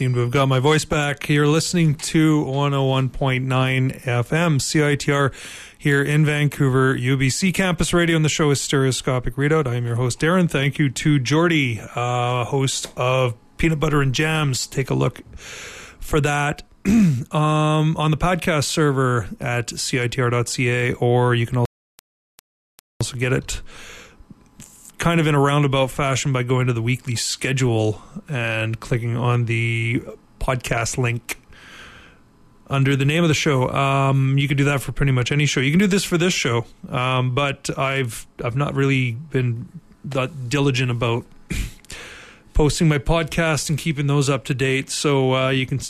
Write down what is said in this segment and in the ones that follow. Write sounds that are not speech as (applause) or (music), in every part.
seem to have got my voice back. You're listening to 101.9 FM CITR here in Vancouver, UBC Campus Radio, and the show is Stereoscopic Readout. I am your host, Darren. Thank you to Jordy, uh, host of Peanut Butter and Jams. Take a look for that (clears throat) um, on the podcast server at CITR.ca, or you can also get it kind of in a roundabout fashion by going to the weekly schedule and clicking on the podcast link under the name of the show. Um, you can do that for pretty much any show. You can do this for this show, um, but I've I've not really been that diligent about (coughs) posting my podcast and keeping those up to date. So uh, you can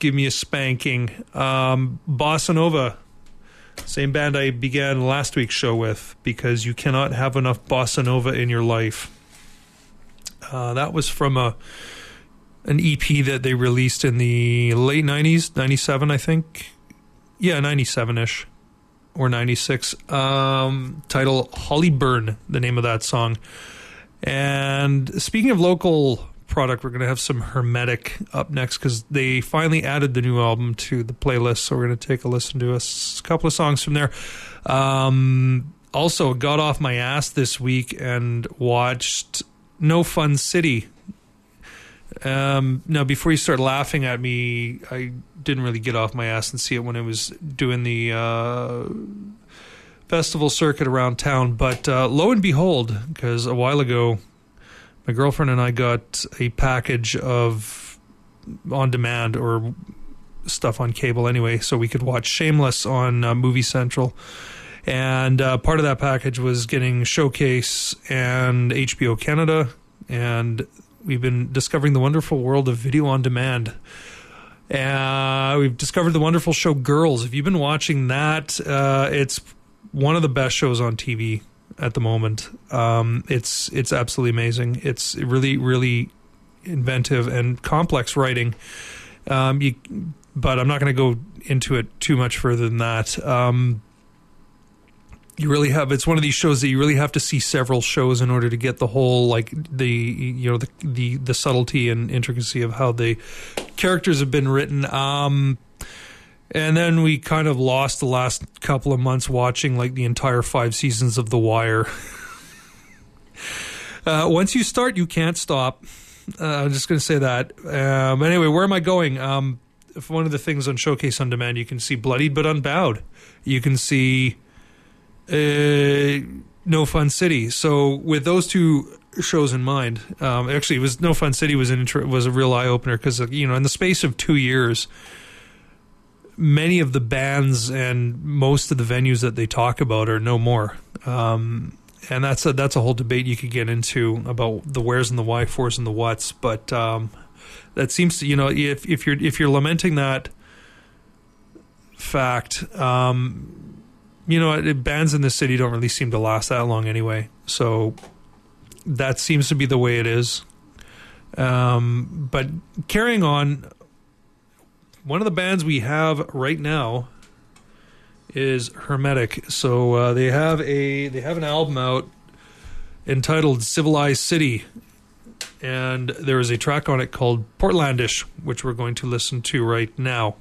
give me a spanking. Um, Bossa Nova same band I began last week's show with, because you cannot have enough bossa nova in your life. Uh, that was from a an EP that they released in the late '90s, '97, I think. Yeah, '97 ish or '96. Um, title Hollyburn, the name of that song. And speaking of local product. We're going to have some Hermetic up next because they finally added the new album to the playlist. So we're going to take a listen to a couple of songs from there. Um, also, got off my ass this week and watched No Fun City. Um, now, before you start laughing at me, I didn't really get off my ass and see it when I was doing the uh, festival circuit around town. But uh, lo and behold, because a while ago my girlfriend and I got a package of on demand or stuff on cable anyway, so we could watch Shameless on uh, Movie Central. And uh, part of that package was getting Showcase and HBO Canada, and we've been discovering the wonderful world of video on demand. Uh, we've discovered the wonderful show Girls. If you've been watching that, uh, it's one of the best shows on TV at the moment. Um, it's it's absolutely amazing. It's really really inventive and complex writing. Um, you, but I'm not going to go into it too much further than that. Um, you really have it's one of these shows that you really have to see several shows in order to get the whole like the you know the the, the subtlety and intricacy of how the characters have been written um and then we kind of lost the last couple of months watching like the entire five seasons of The Wire. (laughs) uh, once you start, you can't stop. Uh, I'm just going to say that. Um, anyway, where am I going? Um, one of the things on Showcase on Demand, you can see Bloodied but Unbowed. You can see uh, No Fun City. So with those two shows in mind, um, actually, it was No Fun City was an was a real eye opener because you know in the space of two years many of the bands and most of the venues that they talk about are no more. Um, and that's a, that's a whole debate you could get into about the wheres and the why fors and the whats. But um, that seems to you know if if you're if you're lamenting that fact, um, you know bands in the city don't really seem to last that long anyway. So that seems to be the way it is. Um, but carrying on one of the bands we have right now is Hermetic. So uh, they have a they have an album out entitled Civilized City, and there is a track on it called Portlandish, which we're going to listen to right now.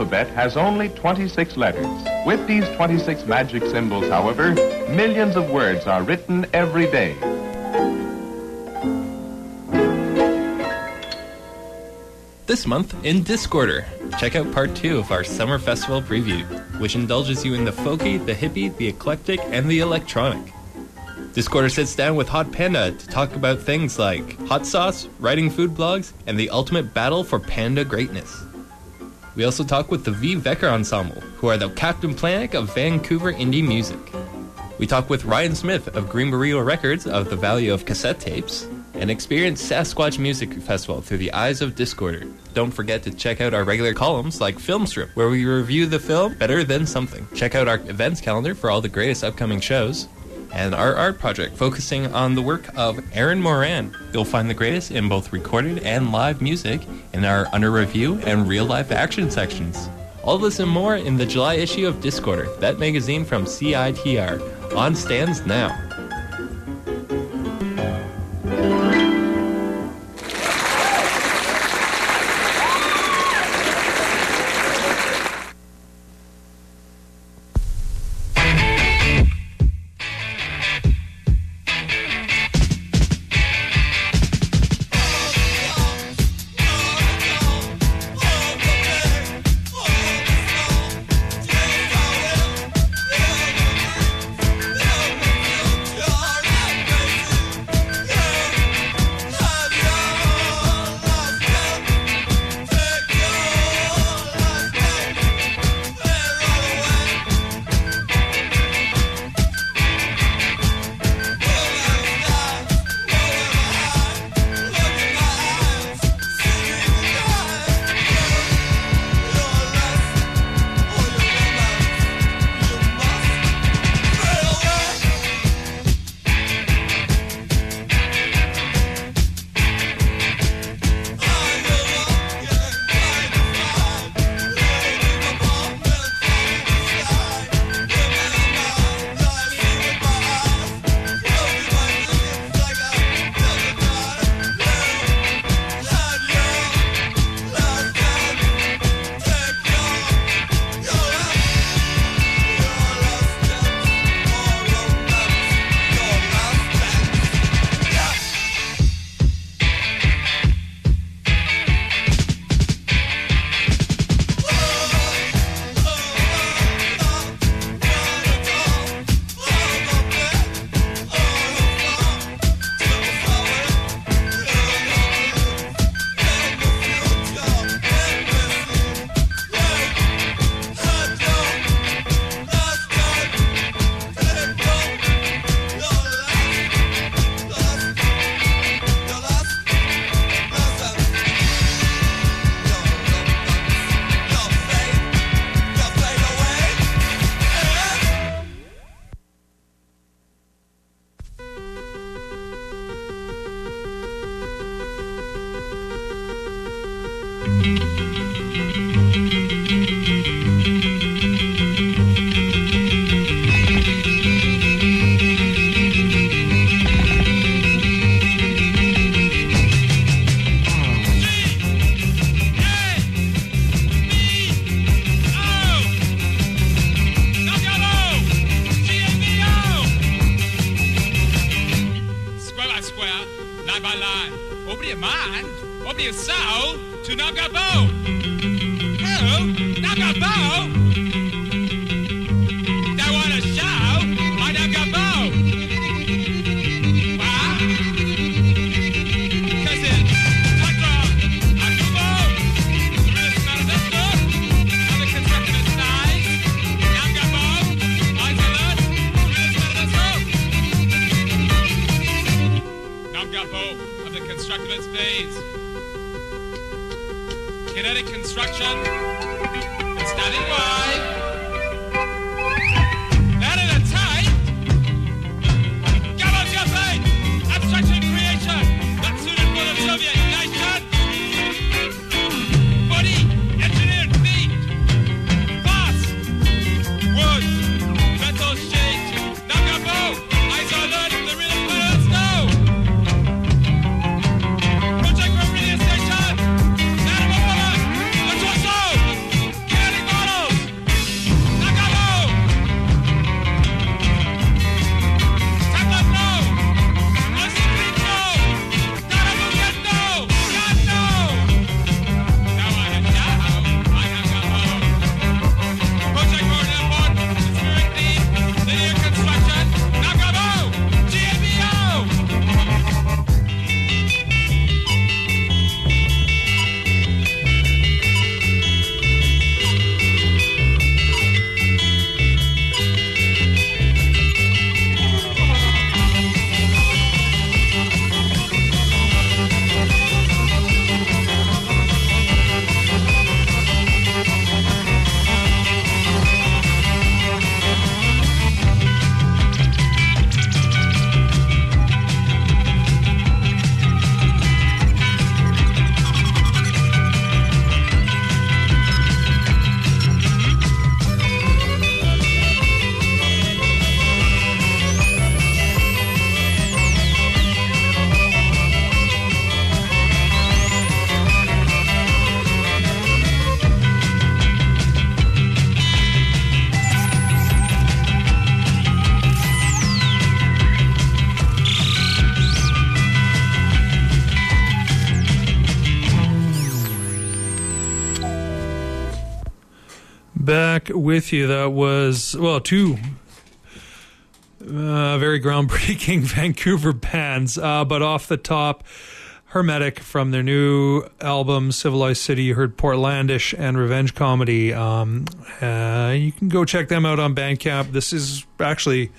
Alphabet has only 26 letters. With these 26 magic symbols, however, millions of words are written every day. This month in Discorder, check out part two of our summer festival preview, which indulges you in the folky, the hippie, the eclectic, and the electronic. Discorder sits down with Hot Panda to talk about things like hot sauce, writing food blogs, and the ultimate battle for panda greatness. We also talk with the V Vecker Ensemble, who are the Captain Planet of Vancouver indie music. We talk with Ryan Smith of Green Burrito Records of the value of cassette tapes, and experience Sasquatch Music Festival through the eyes of Discorder. Don't forget to check out our regular columns like Film Strip, where we review the film Better Than Something. Check out our events calendar for all the greatest upcoming shows, and our art project focusing on the work of Aaron Moran. You'll find the greatest in both recorded and live music in our under review and real life action sections. All this and more in the July issue of Discorder, that magazine from CITR, on stands now. With you. That was, well, two uh, very groundbreaking (laughs) Vancouver bands. Uh, but off the top, Hermetic from their new album Civilized City. You heard Portlandish and Revenge Comedy. Um, uh, you can go check them out on Bandcamp. This is actually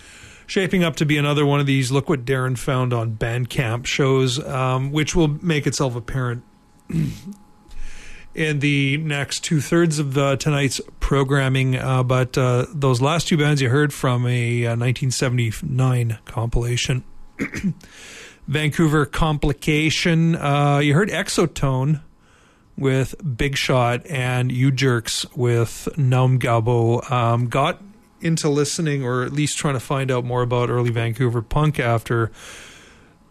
shaping up to be another one of these look what Darren found on Bandcamp shows, um, which will make itself apparent in the next two thirds of the, tonight's programming. Uh, but uh, those last two bands you heard from a uh, 1979 compilation. (clears throat) Vancouver Complication. Uh, you heard Exotone with Big Shot and You Jerks with Naum Gabo. Um, got into listening or at least trying to find out more about early Vancouver punk after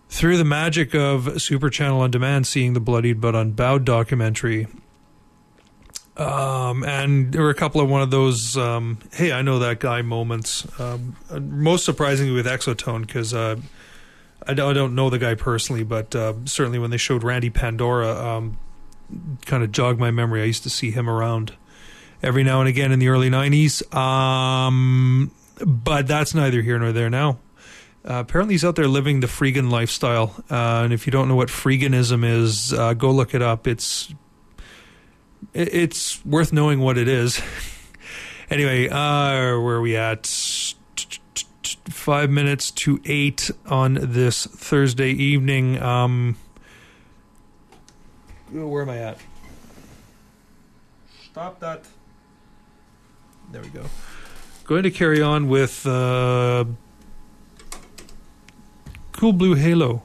through the magic of Super Channel on Demand, seeing the Bloodied but Unbowed documentary. Um, and there were a couple of one of those, um, hey, I know that guy moments. Um, most surprisingly with Exotone, because uh, I, don't, I don't know the guy personally, but uh, certainly when they showed Randy Pandora, um, kind of jogged my memory. I used to see him around every now and again in the early 90s. Um, but that's neither here nor there now. Uh, apparently, he's out there living the freegan lifestyle. Uh, and if you don't know what freeganism is, uh, go look it up. It's it's worth knowing what it is. (laughs) anyway, uh, where are we at? Five minutes to eight on this Thursday evening. Um, where am I at? Stop that. There we go. Going to carry on with uh, Cool Blue Halo.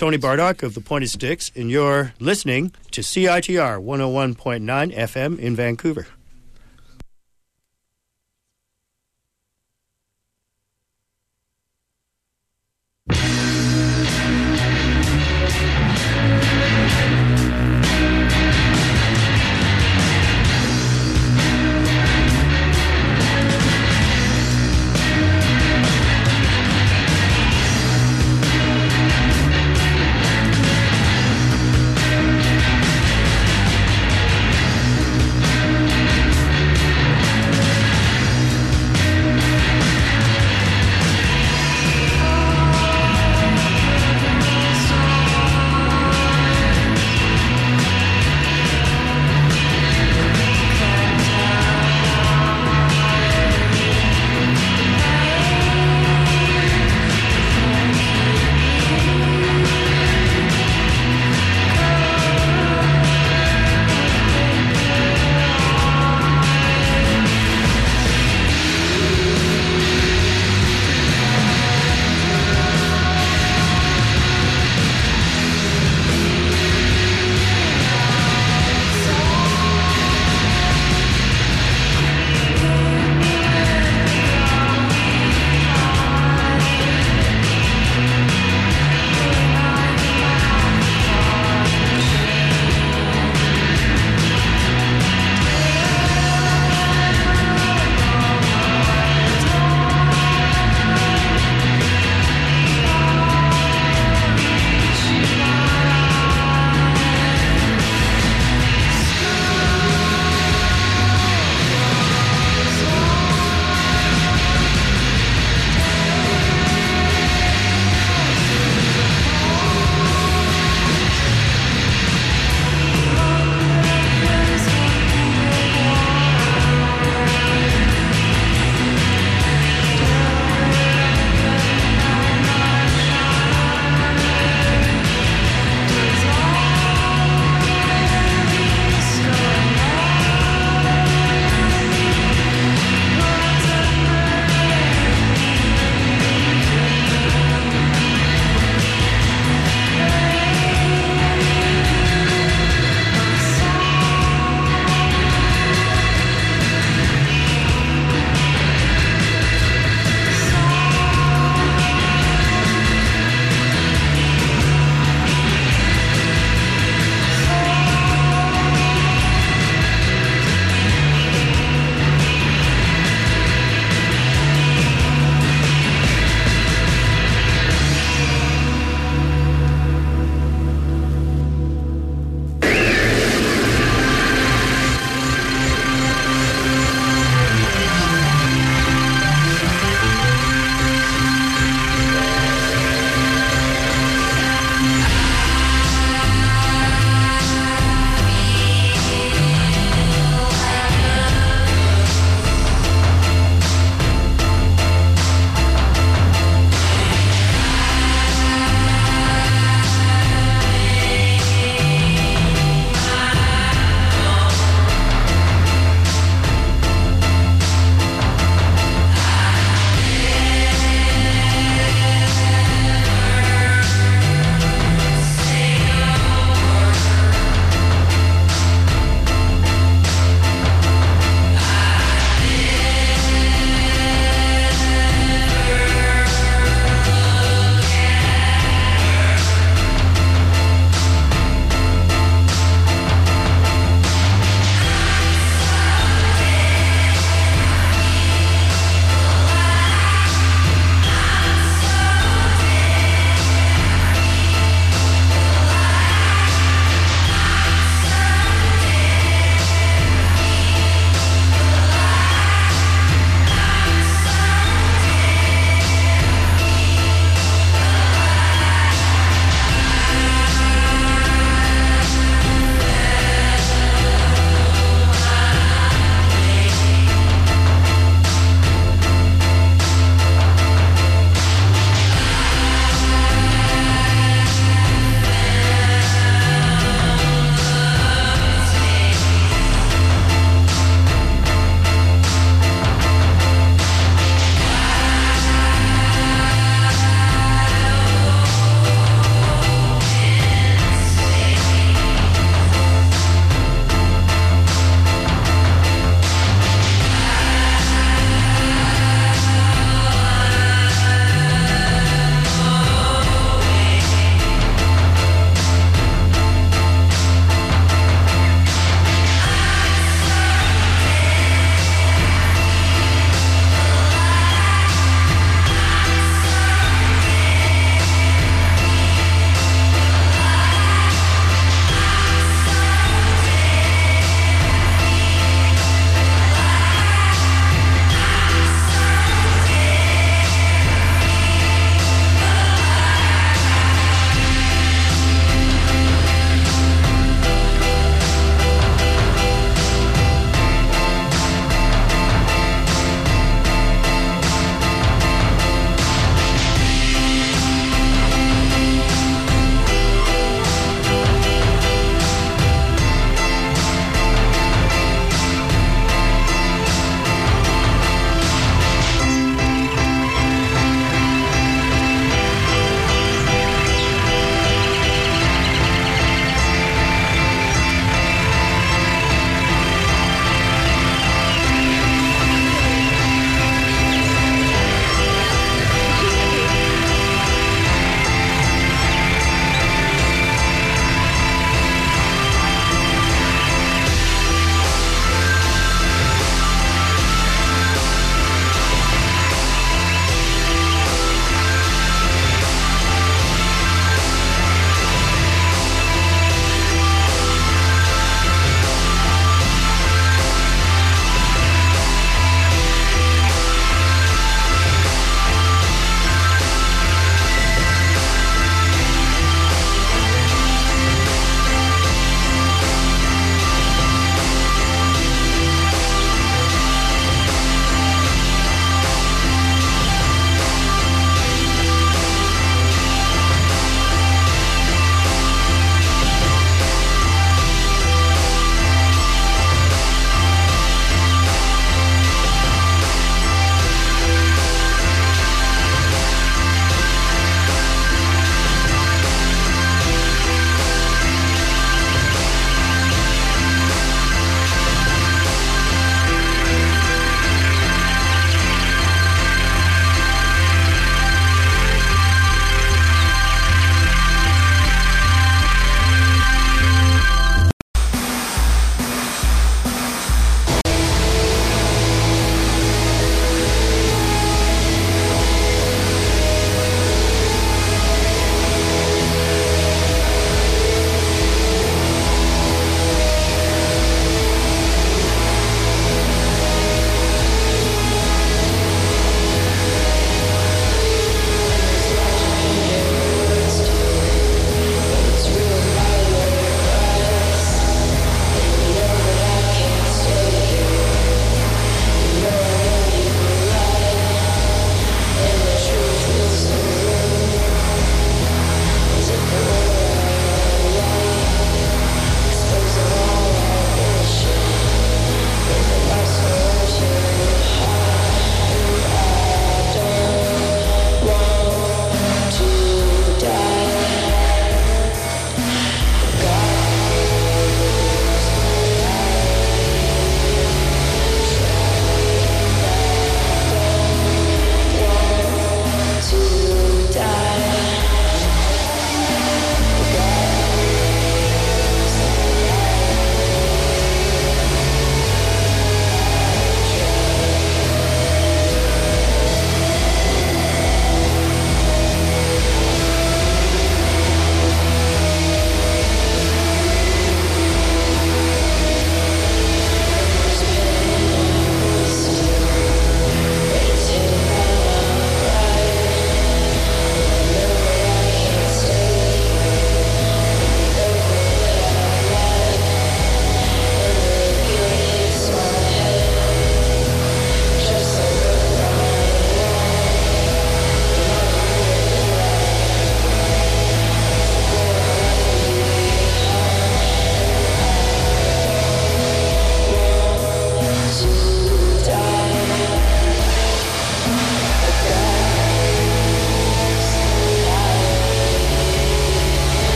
Tony Bardach of the Pointed Sticks, and you're listening to CITR 101.9 FM in Vancouver.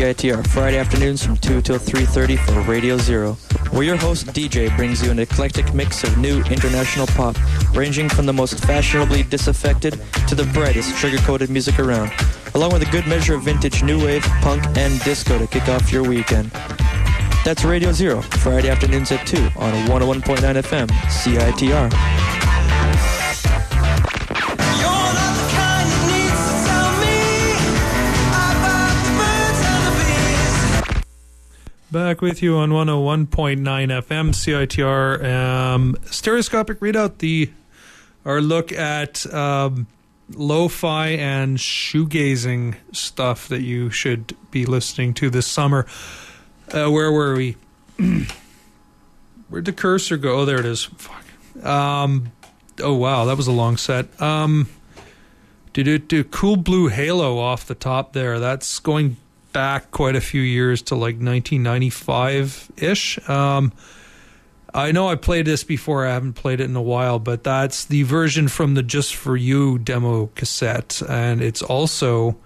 CITR Friday afternoons from 2 till 3.30 for Radio Zero, where your host DJ brings you an eclectic mix of new international pop, ranging from the most fashionably disaffected to the brightest trigger-coated music around, along with a good measure of vintage new wave, punk, and disco to kick off your weekend. That's Radio Zero, Friday afternoons at 2 on 101.9 FM, CITR. Back with you on 101.9 FM CITR. Um, Stereoscopic Redoubt, the our look at um, lo-fi and shoegazing stuff that you should be listening to this summer. Uh, where were we? (clears throat) Where'd the cursor go? Oh, there it is. Fuck. Um, oh wow, that was a long set. Um, do do do cool blue halo off the top there. That's going back quite a few years to like 1995 ish. Um, I know I played this before. I haven't played it in a while, but that's the version from the Just for You demo cassette, and it's also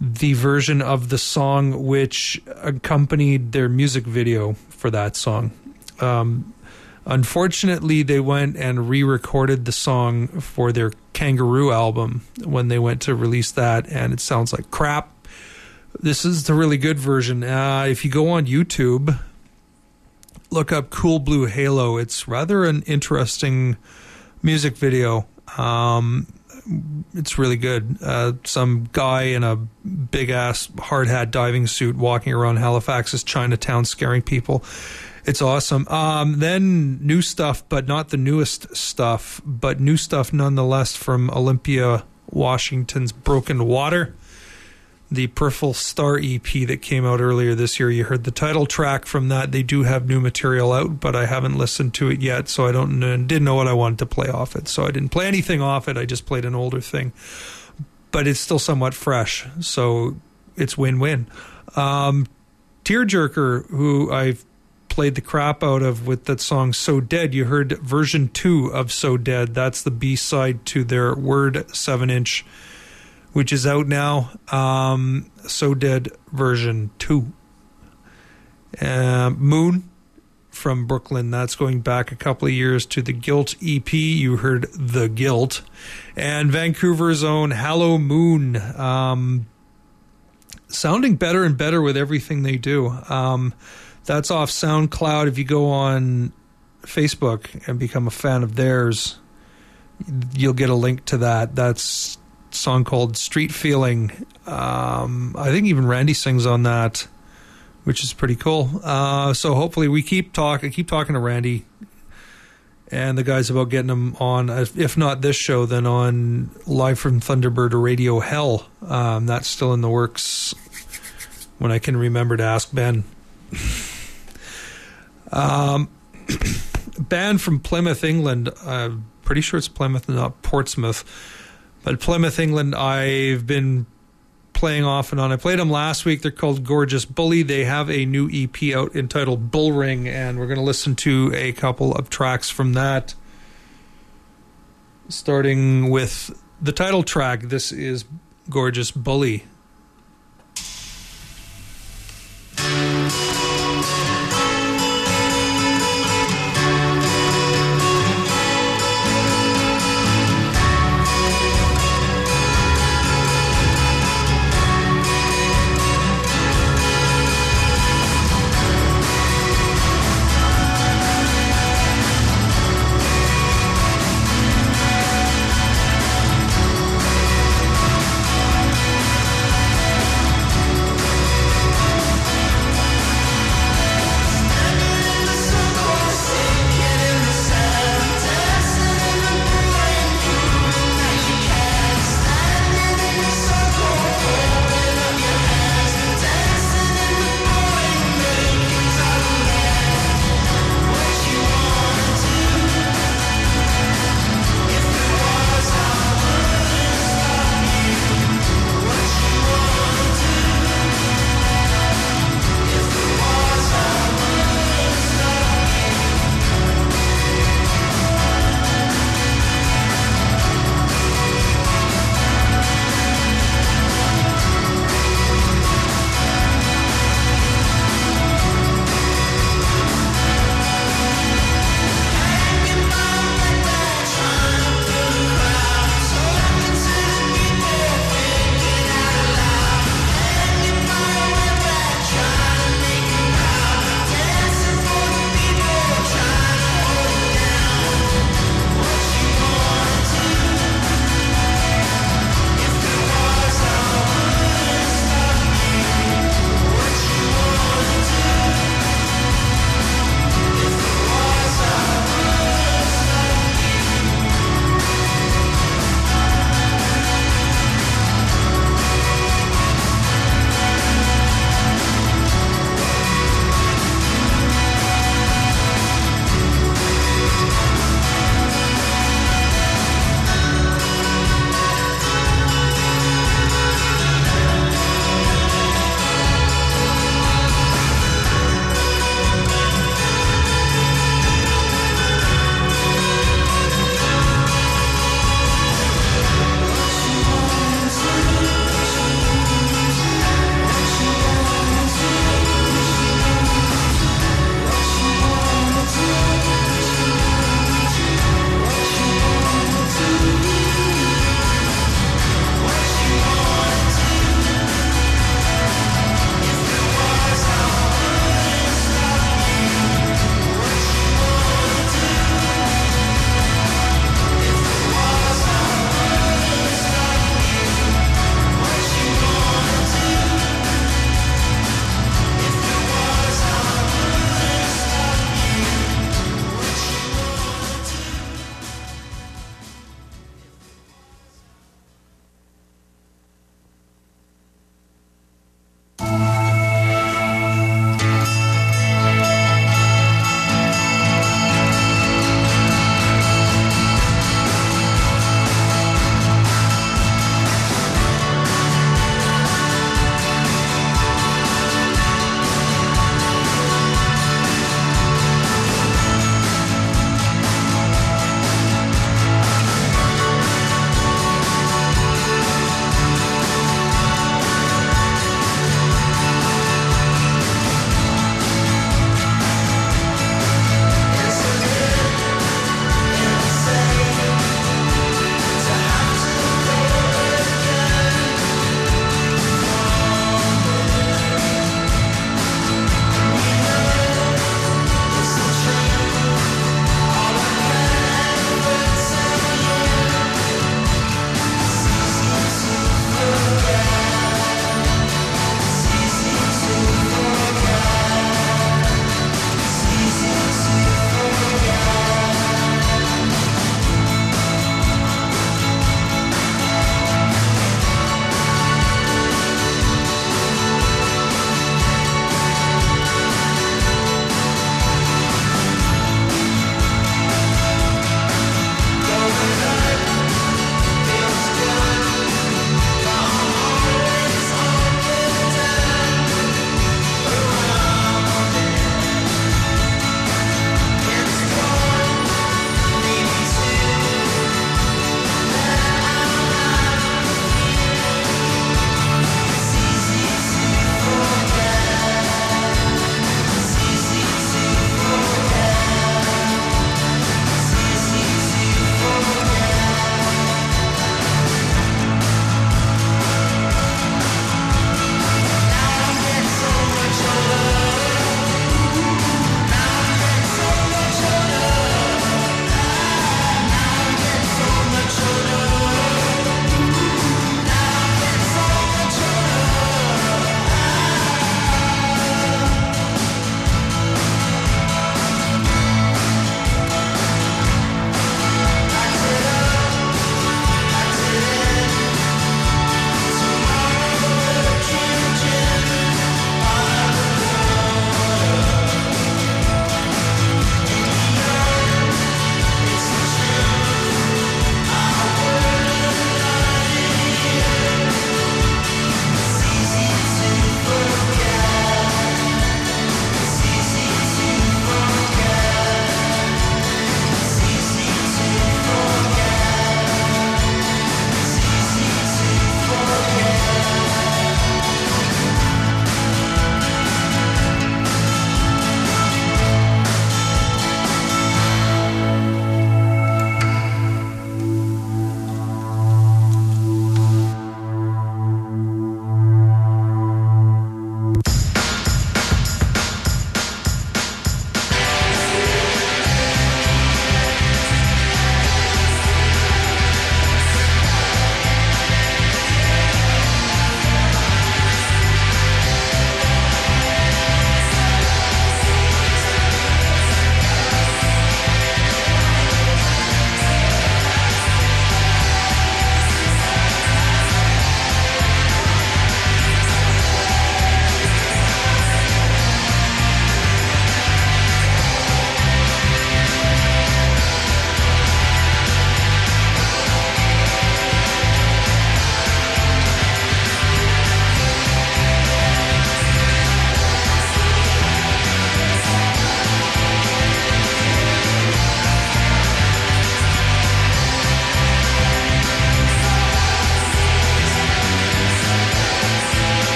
the version of the song which accompanied their music video for that song. Um, unfortunately, they went and re-recorded the song for their Kangaroo album when they went to release that, and it sounds like crap. This is the really good version. Uh, if you go on YouTube, look up Cool Blue Halo. It's rather an interesting music video. Um, it's really good. Uh, some guy in a big ass hard hat diving suit walking around Halifax's Chinatown scaring people. It's awesome. Um, then new stuff, but not the newest stuff, but new stuff nonetheless from Olympia, Washington's Broken Water the Peripheral Star EP that came out earlier this year. You heard the title track from that. They do have new material out, but I haven't listened to it yet, so I don't know, didn't know what I wanted to play off it. So I didn't play anything off it. I just played an older thing, but it's still somewhat fresh, so it's win-win. Um, Tearjerker, who I've played the crap out of with that song "So Dead," you heard version two of "So Dead." That's the B side to their Word seven-inch which is out now. Um, so Dead version 2. Uh, Moon from Brooklyn. That's going back a couple of years to the Guilt EP. You heard The Guilt. And Vancouver's own Hallow Moon. Um, sounding better and better with everything they do. Um, that's off SoundCloud. If you go on Facebook and become a fan of theirs, you'll get a link to that. That's song called Street Feeling. Um, I think even Randy sings on that, which is pretty cool. Uh, so hopefully we keep talking, keep talking to Randy and the guys about getting him on, if not this show, then on Live from Thunderbird or Radio Hell. Um, that's still in the works when I can remember to ask Ben. (laughs) um, (clears throat) band from Plymouth, England. I'm pretty sure it's Plymouth, not Portsmouth. But Plymouth, England, I've been playing off and on. I played them last week. They're called Gorgeous Bully. They have a new EP out entitled Bullring, and we're going to listen to a couple of tracks from that. Starting with the title track. This is Gorgeous Bully.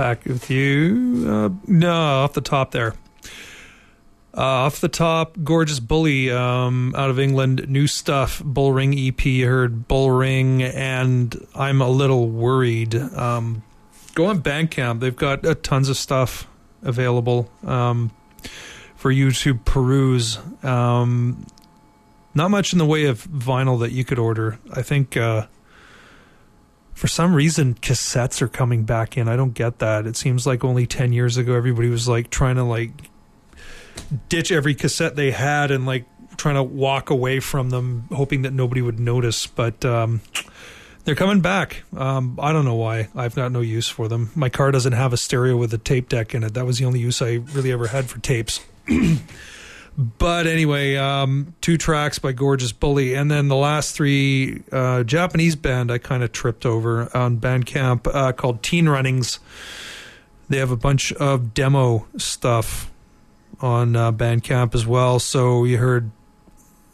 Back with you. Uh, no, off the top there. Uh, off the top, gorgeous bully um, out of England, new stuff. Bullring EP, heard Bullring, and I'm a little worried. Um, go on Bandcamp; they've got uh, tons of stuff available um, for you to peruse. Um, not much in the way of vinyl that you could order. I think uh, for some reason cassettes are coming back in. I don't get that. It seems like only ten years ago everybody was like trying to like ditch every cassette they had and like trying to walk away from them, hoping that nobody would notice. But um, they're coming back. Um, I don't know why. I've got no use for them. My car doesn't have a stereo with a tape deck in it. That was the only use I really ever had for tapes. (clears throat) but anyway, um, two tracks by Gorgeous Bully, and then the last three uh, Japanese band I kind of tripped over on Bandcamp uh, called Teen Runnings. They have a bunch of demo stuff on uh, Bandcamp as well. So you heard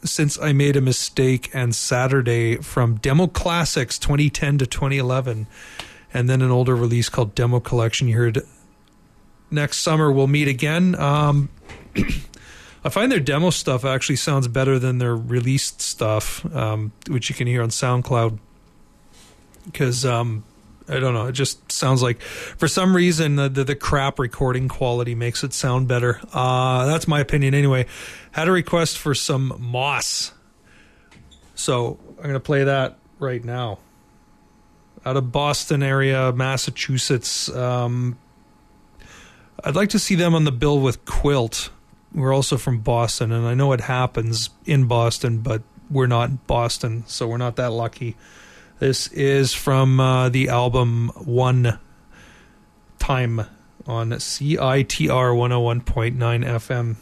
since I made a mistake and Saturday from Demo Classics 2010 to 2011, and then an older release called Demo Collection. You heard next summer we'll meet again. Um, (clears throat) I find their demo stuff actually sounds better than their released stuff, um, which you can hear on SoundCloud. Because um, I don't know, it just sounds like for some reason the, the, the crap recording quality makes it sound better. Uh, that's my opinion anyway. Had a request for some Moss, so I'm to play that right now. Out of Boston area, Massachusetts. Um, I'd like to see them on the bill with Quilt. We're also from Boston, and I know it happens in Boston, but we're not Boston, so we're not that lucky. This is from uh, the album One Time on CITR 101.9 FM.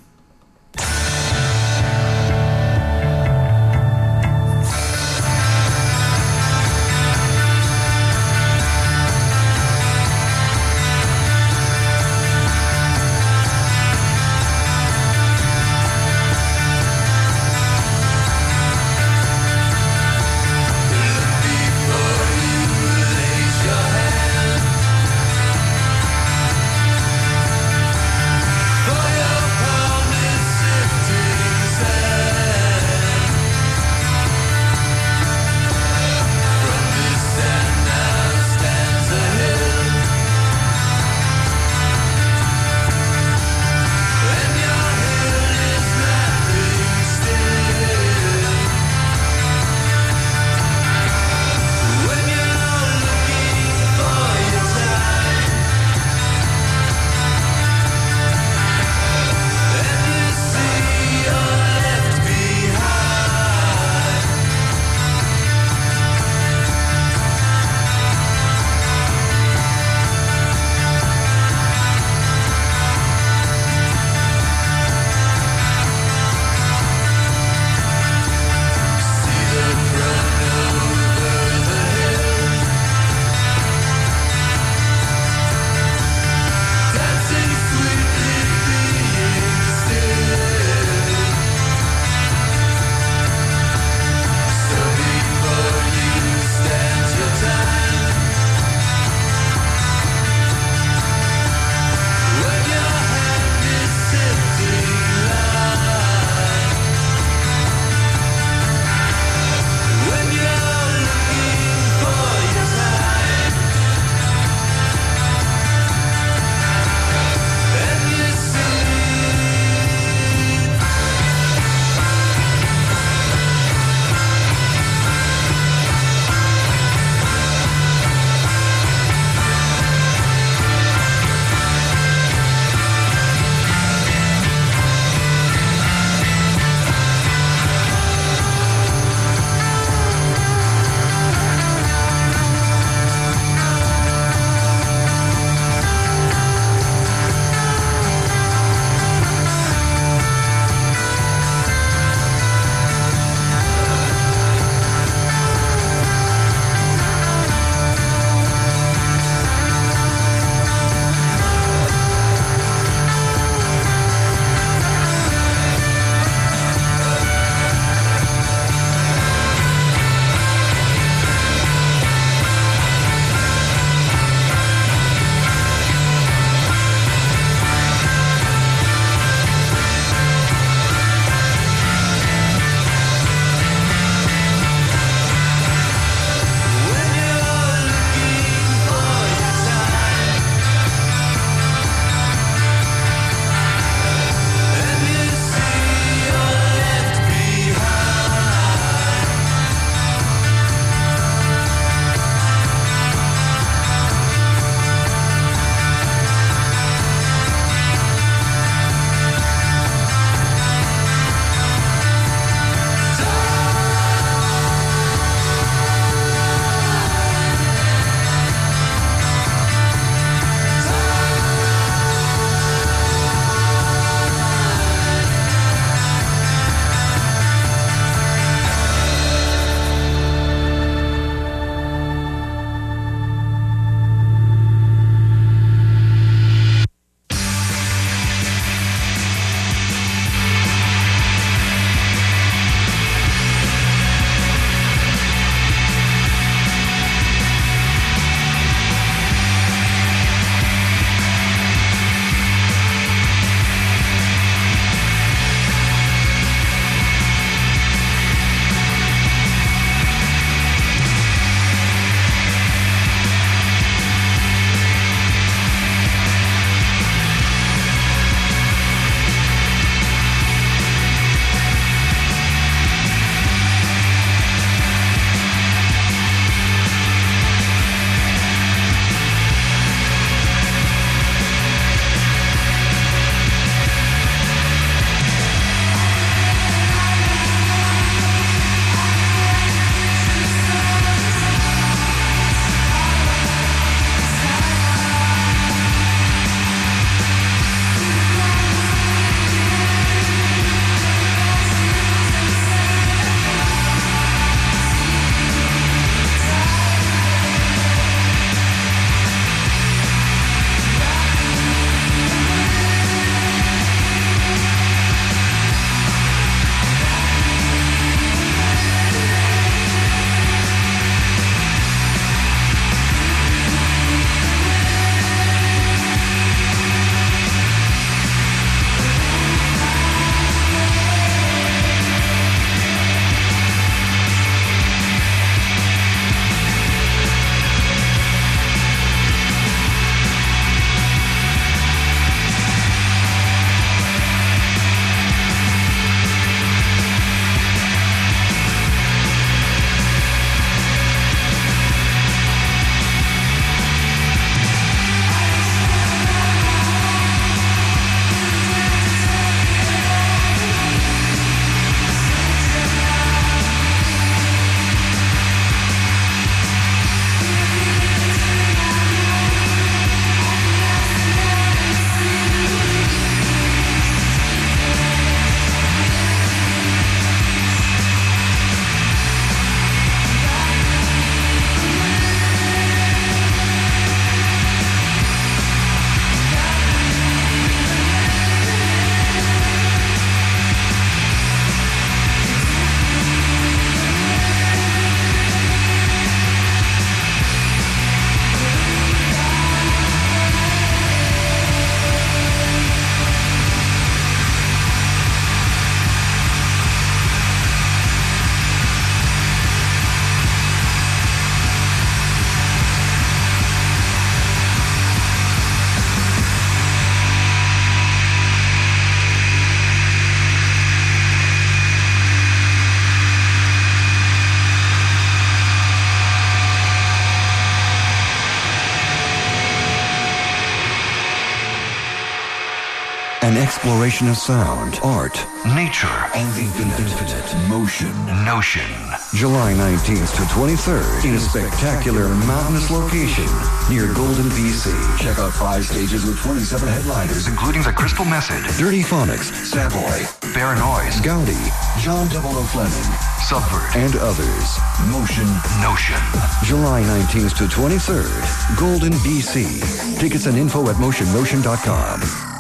Exploration of sound, art, nature, and the infinite motion. Notion. July 19th to 23rd in a spectacular mountainous location near Golden, BC. Check out five stages with 27 headliners, including The Crystal Method, Dirty Phonics, Savoy, Bare Noize, Gaudi, John Double O Fleming, Subvert, and others. Motion Notion. July 19th to 23rd, Golden, BC. Tickets and info at motionnotion.com.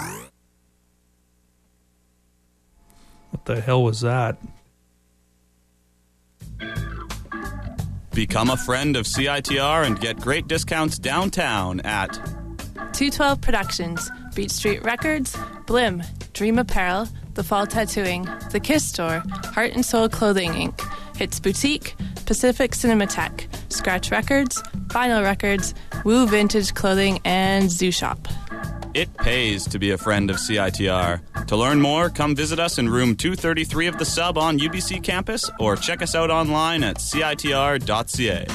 What the hell was that? Become a friend of CITR and get great discounts downtown at 212 Productions, Beat Street Records, Blim, Dream Apparel, The Fall Tattooing, The Kiss Store, Heart and Soul Clothing Inc., Hits Boutique, Pacific Cinematheque, Scratch Records, Vinyl Records, Woo Vintage Clothing, and Zoo Shop. It pays to be a friend of CITR. To learn more, come visit us in room 233 of the sub on UBC campus or check us out online at citr.ca.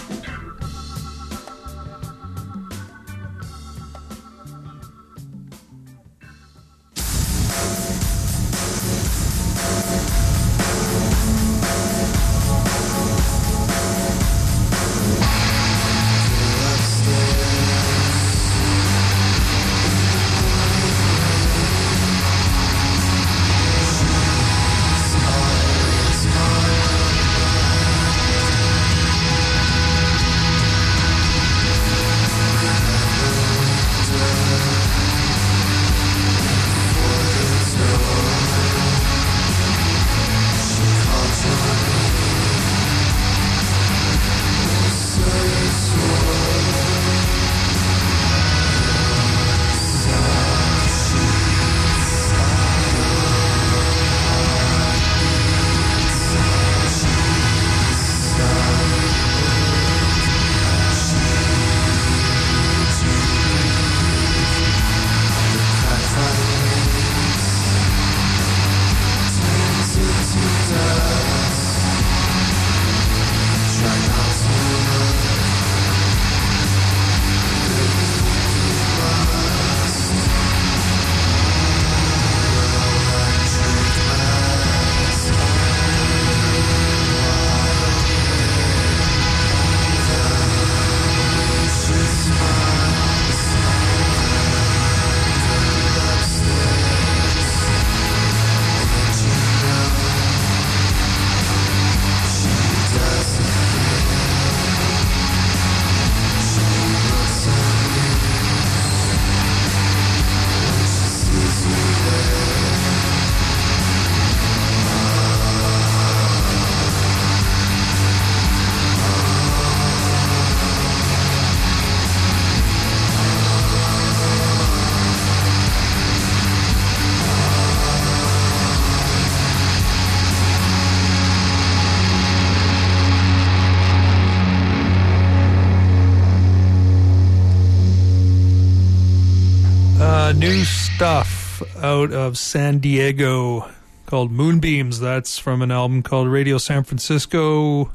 out of San Diego called Moonbeams. That's from an album called Radio San Francisco,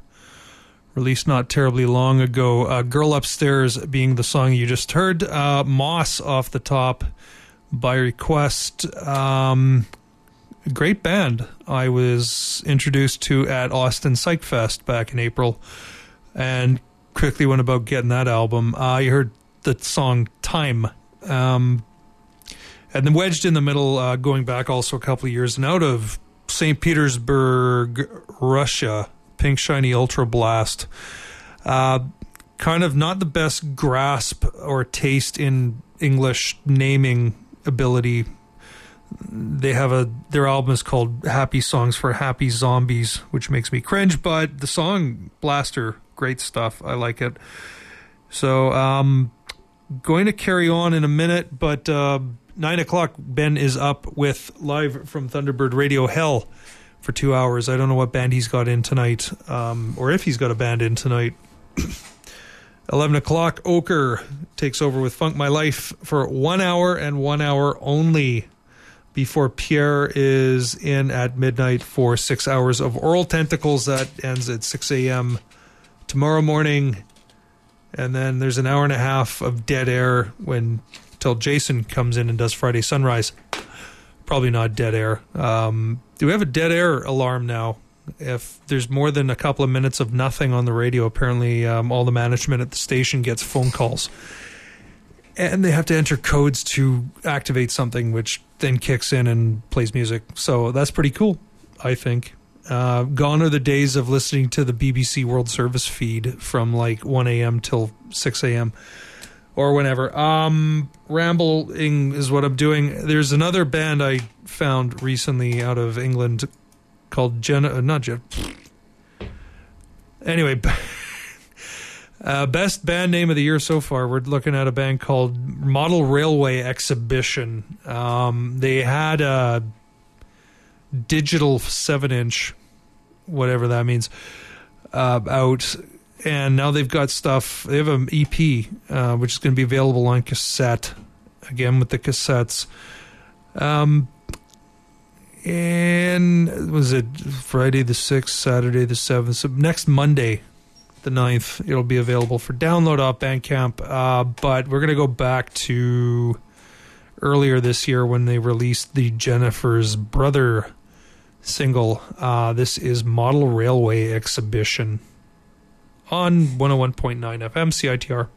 released not terribly long ago. Uh, Girl Upstairs being the song you just heard. Uh, Moss off the top by request. Um, great band I was introduced to at Austin Psych Fest back in April and quickly went about getting that album. Uh, you heard the song Time. Um, and then wedged in the middle, uh, going back also a couple of years and out of St. Petersburg, Russia, Pink Shiny Ultra Blast. Uh, kind of not the best grasp or taste in English naming ability. They have a their album is called Happy Songs for Happy Zombies, which makes me cringe, but the song Blaster, great stuff. I like it. So, um, going to carry on in a minute, but uh, nine o'clock, Ben is up with live from Thunderbird Radio Hell for two hours. I don't know what band he's got in tonight, um, or if he's got a band in tonight. (clears throat) 11 o'clock, Ochre takes over with Funk My Life for one hour and one hour only before Pierre is in at midnight for six hours of Aural Tentacles. That ends at 6 a.m. tomorrow morning. And then there's an hour and a half of dead air when till Jason comes in and does Friday Sunrise. probably not dead air. Um, do we have a dead air alarm now? If there's more than a couple of minutes of nothing on the radio, apparently um, all the management at the station gets phone calls. And they have to enter codes to activate something, which then kicks in and plays music. So that's pretty cool, I think. Uh, gone are the days of listening to the BBC World Service feed from like 1 a.m. till 6 a.m. or whenever. Um, rambling is what I'm doing. There's another band I found recently out of England called Gen. Uh, not Gen. Anyway, (laughs) uh, best band name of the year so far. We're looking at a band called Model Railway Exhibition. Um, they had a digital seven inch, whatever that means, uh, out, and now they've got stuff. They have an EP, uh, which is going to be available on cassette. Again with the cassettes. Um, and was it Friday the sixth, Saturday the seventh? So next Monday, the 9th, it'll be available for download off Bandcamp. Uh, but we're gonna go back to earlier this year when they released the Jennifer's Brother single. Uh, this is Model Railway Exhibition on 101.9 FM CITR.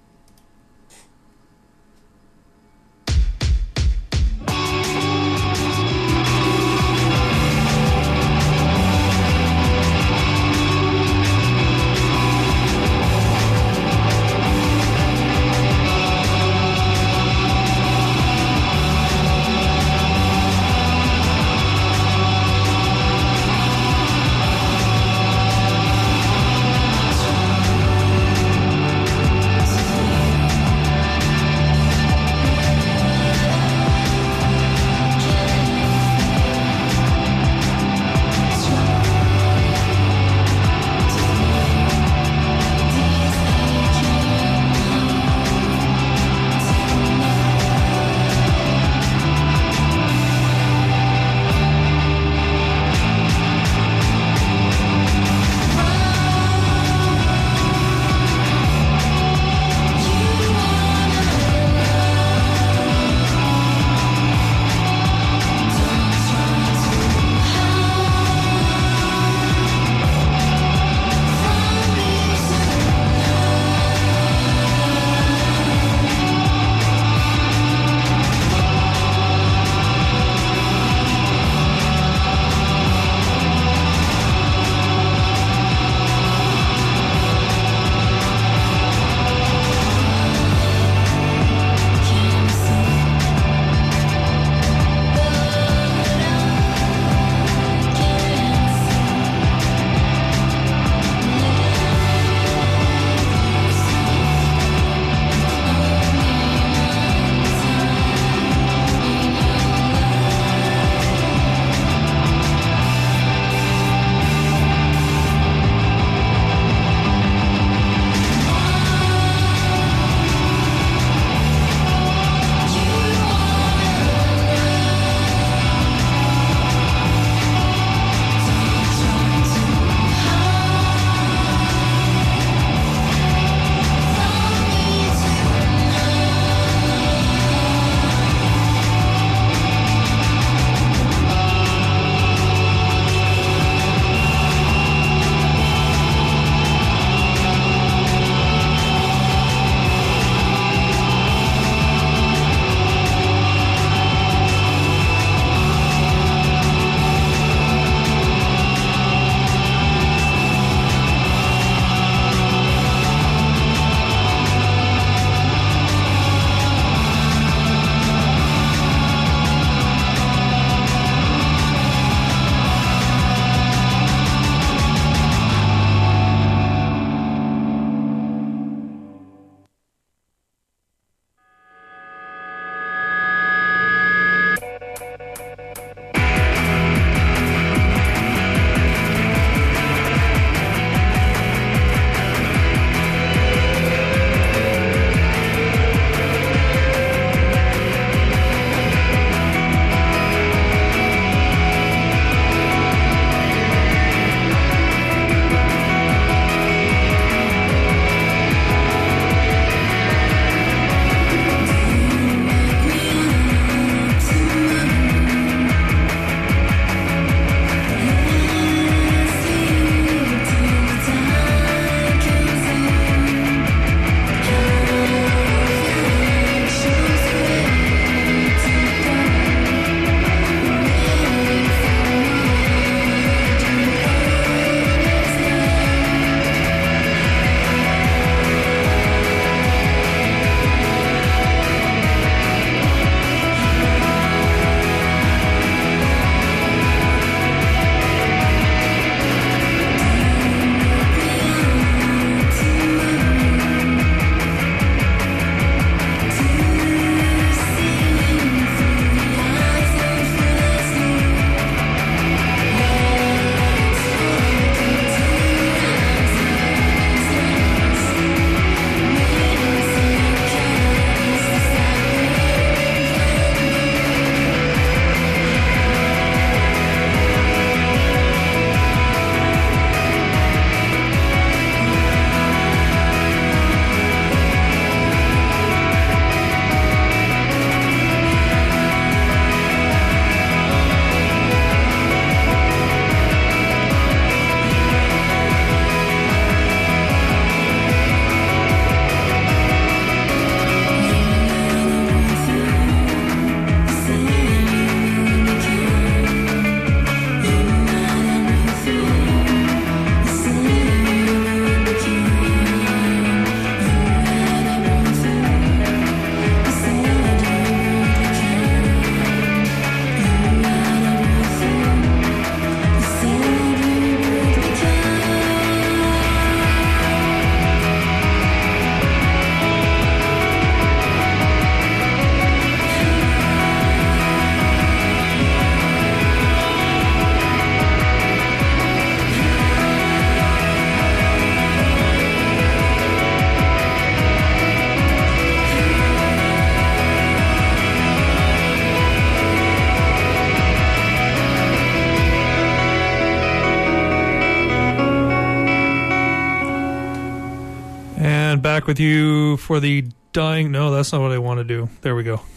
With you for the dying. No, that's not what I want to do. There we go. (laughs)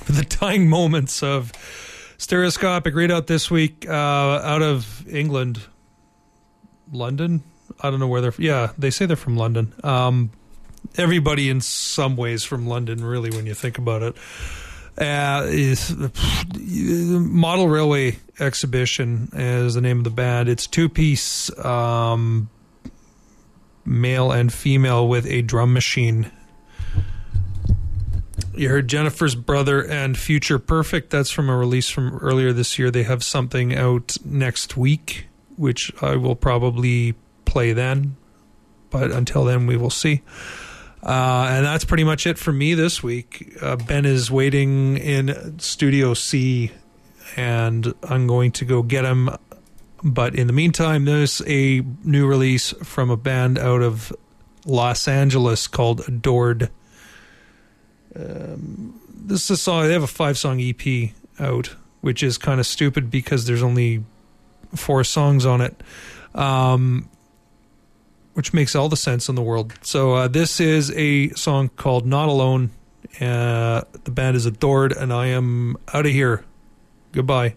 For the dying moments of Stereoscopic Redoubt this week uh, out of England, London. I don't know where they're. Yeah, they say they're from London. Um, everybody in some ways from London, really, when you think about it. Uh, is (sighs) Model Railway Exhibition is the name of the band. It's two piece, um, male and female with a drum machine. You heard Jennifer's brother and Future Perfect. That's from a release from earlier this year. They have something out next week, which I will probably play then. But until then, we will see. Uh, and that's pretty much it for me this week. Uh, ben is waiting in Studio C, and I'm going to go get him. But in the meantime, there's a new release from a band out of Los Angeles called Adored. Um, this is a song. They have a five song EP out, which is kind of stupid because there's only four songs on it. Um, which makes all the sense in the world. So uh, this is a song called "Not Alone." Uh, the band is adored, and I am out of here. Goodbye.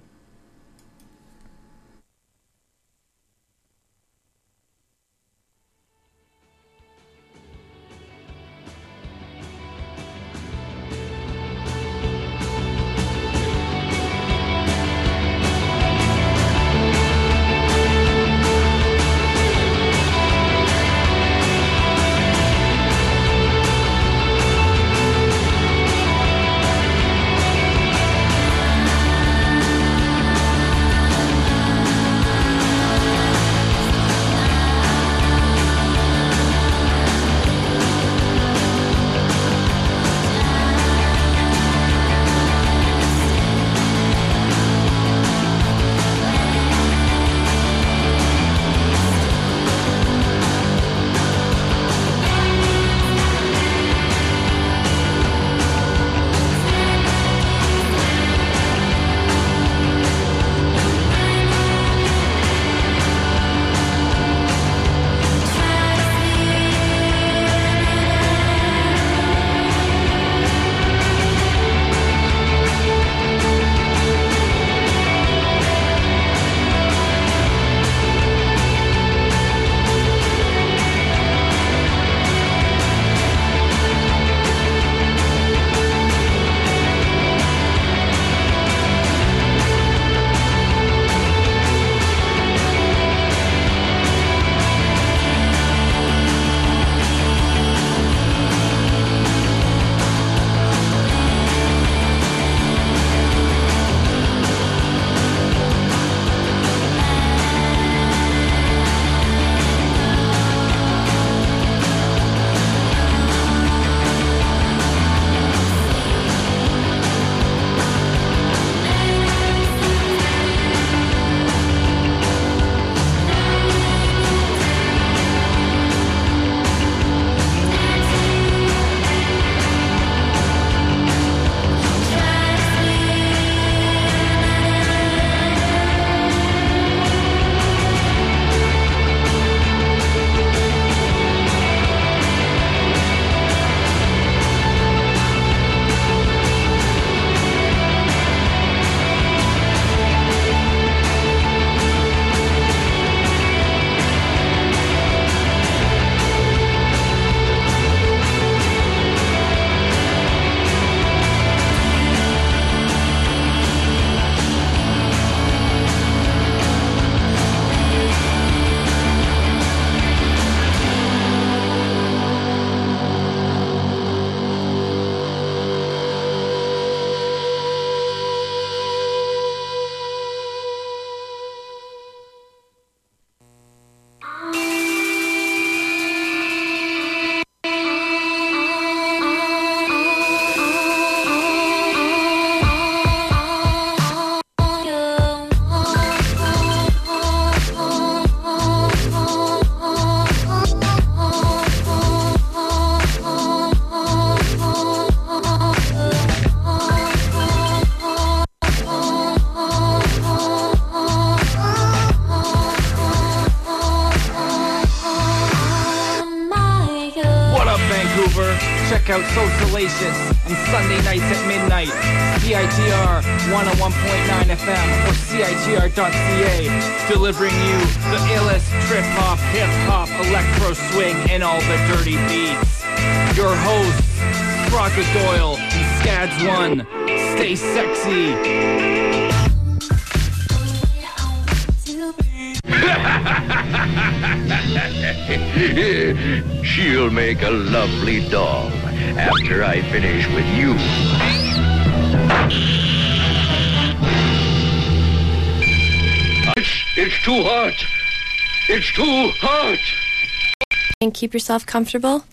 Keep yourself comfortable?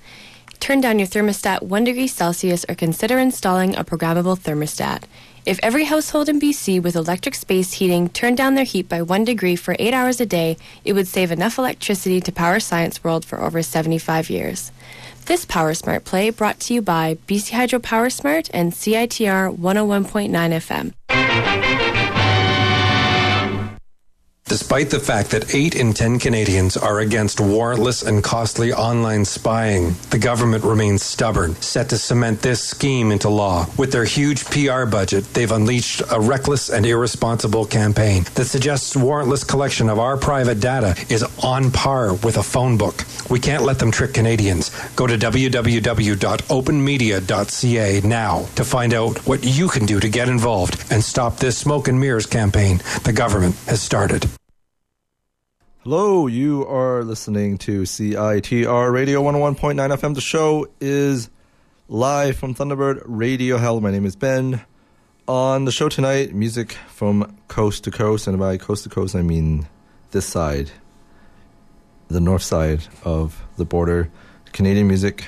Turn down your thermostat 1 degree Celsius or consider installing a programmable thermostat. If every household in BC with electric space heating turned down their heat by 1 degree for 8 hours a day, it would save enough electricity to power Science World for over 75 years. This Power Smart play brought to you by BC Hydro Power Smart and CITR 101.9 FM. Despite the fact that 8 in 10 Canadians are against warrantless and costly online spying, the government remains stubborn, set to cement this scheme into law. With their huge PR budget, they've unleashed a reckless and irresponsible campaign that suggests warrantless collection of our private data is on par with a phone book. We can't let them trick Canadians. Go to www.openmedia.ca now to find out what you can do to get involved and stop this smoke and mirrors campaign the government has started. Hello, you are listening to CITR Radio 101.9 FM. The show is live from Thunderbird Radio Hell. My name is Ben. On the show tonight, music from coast to coast, and by coast to coast, I mean this side, the north side of the border. Canadian music